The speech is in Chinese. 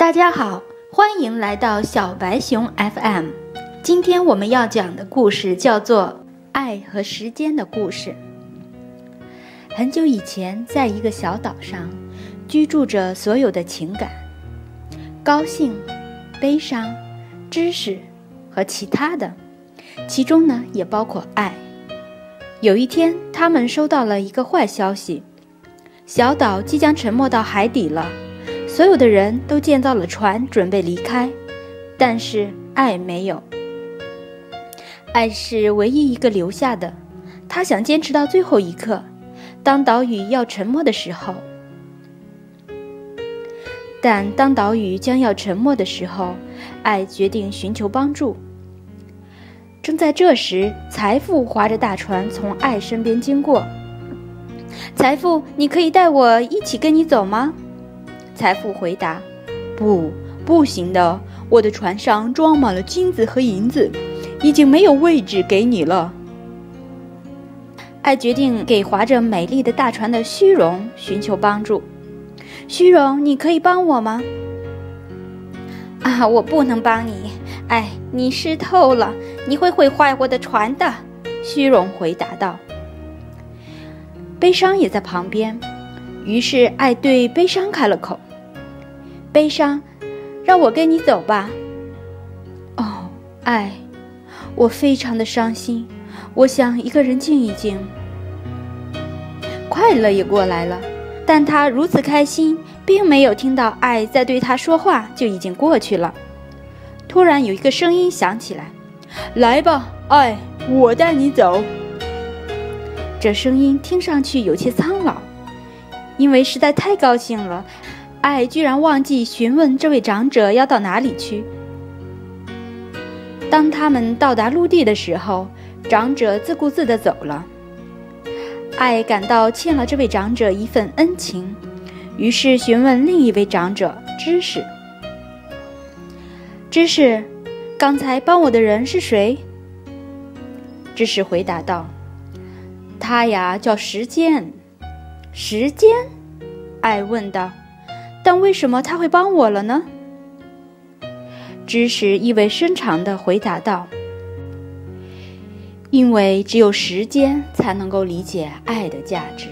大家好，欢迎来到小白熊 FM。今天我们要讲的故事叫做《爱和时间的故事》。很久以前，在一个小岛上，居住着所有的情感：高兴、悲伤、知识和其他的，其中呢也包括爱。有一天，他们收到了一个坏消息：小岛即将沉没到海底了。所有的人都建造了船，准备离开，但是爱没有。爱是唯一一个留下的，他想坚持到最后一刻。当岛屿要沉没的时候，但当岛屿将要沉没的时候，爱决定寻求帮助。正在这时，财富划着大船从爱身边经过。财富，你可以带我一起跟你走吗？财富回答：“不，不行的。我的船上装满了金子和银子，已经没有位置给你了。”爱决定给划着美丽的大船的虚荣寻求帮助。虚荣，你可以帮我吗？啊，我不能帮你。哎，你湿透了，你会毁坏我的船的。虚荣回答道。悲伤也在旁边，于是爱对悲伤开了口。悲伤，让我跟你走吧。哦，爱，我非常的伤心，我想一个人静一静。快乐也过来了，但他如此开心，并没有听到爱在对他说话，就已经过去了。突然有一个声音响起来：“来吧，爱，我带你走。”这声音听上去有些苍老，因为实在太高兴了。爱居然忘记询问这位长者要到哪里去。当他们到达陆地的时候，长者自顾自地走了。爱感到欠了这位长者一份恩情，于是询问另一位长者知识。知识，刚才帮我的人是谁？知识回答道：“他呀，叫时间。”时间？爱问道。但为什么他会帮我了呢？知识意味深长的回答道：“因为只有时间才能够理解爱的价值。”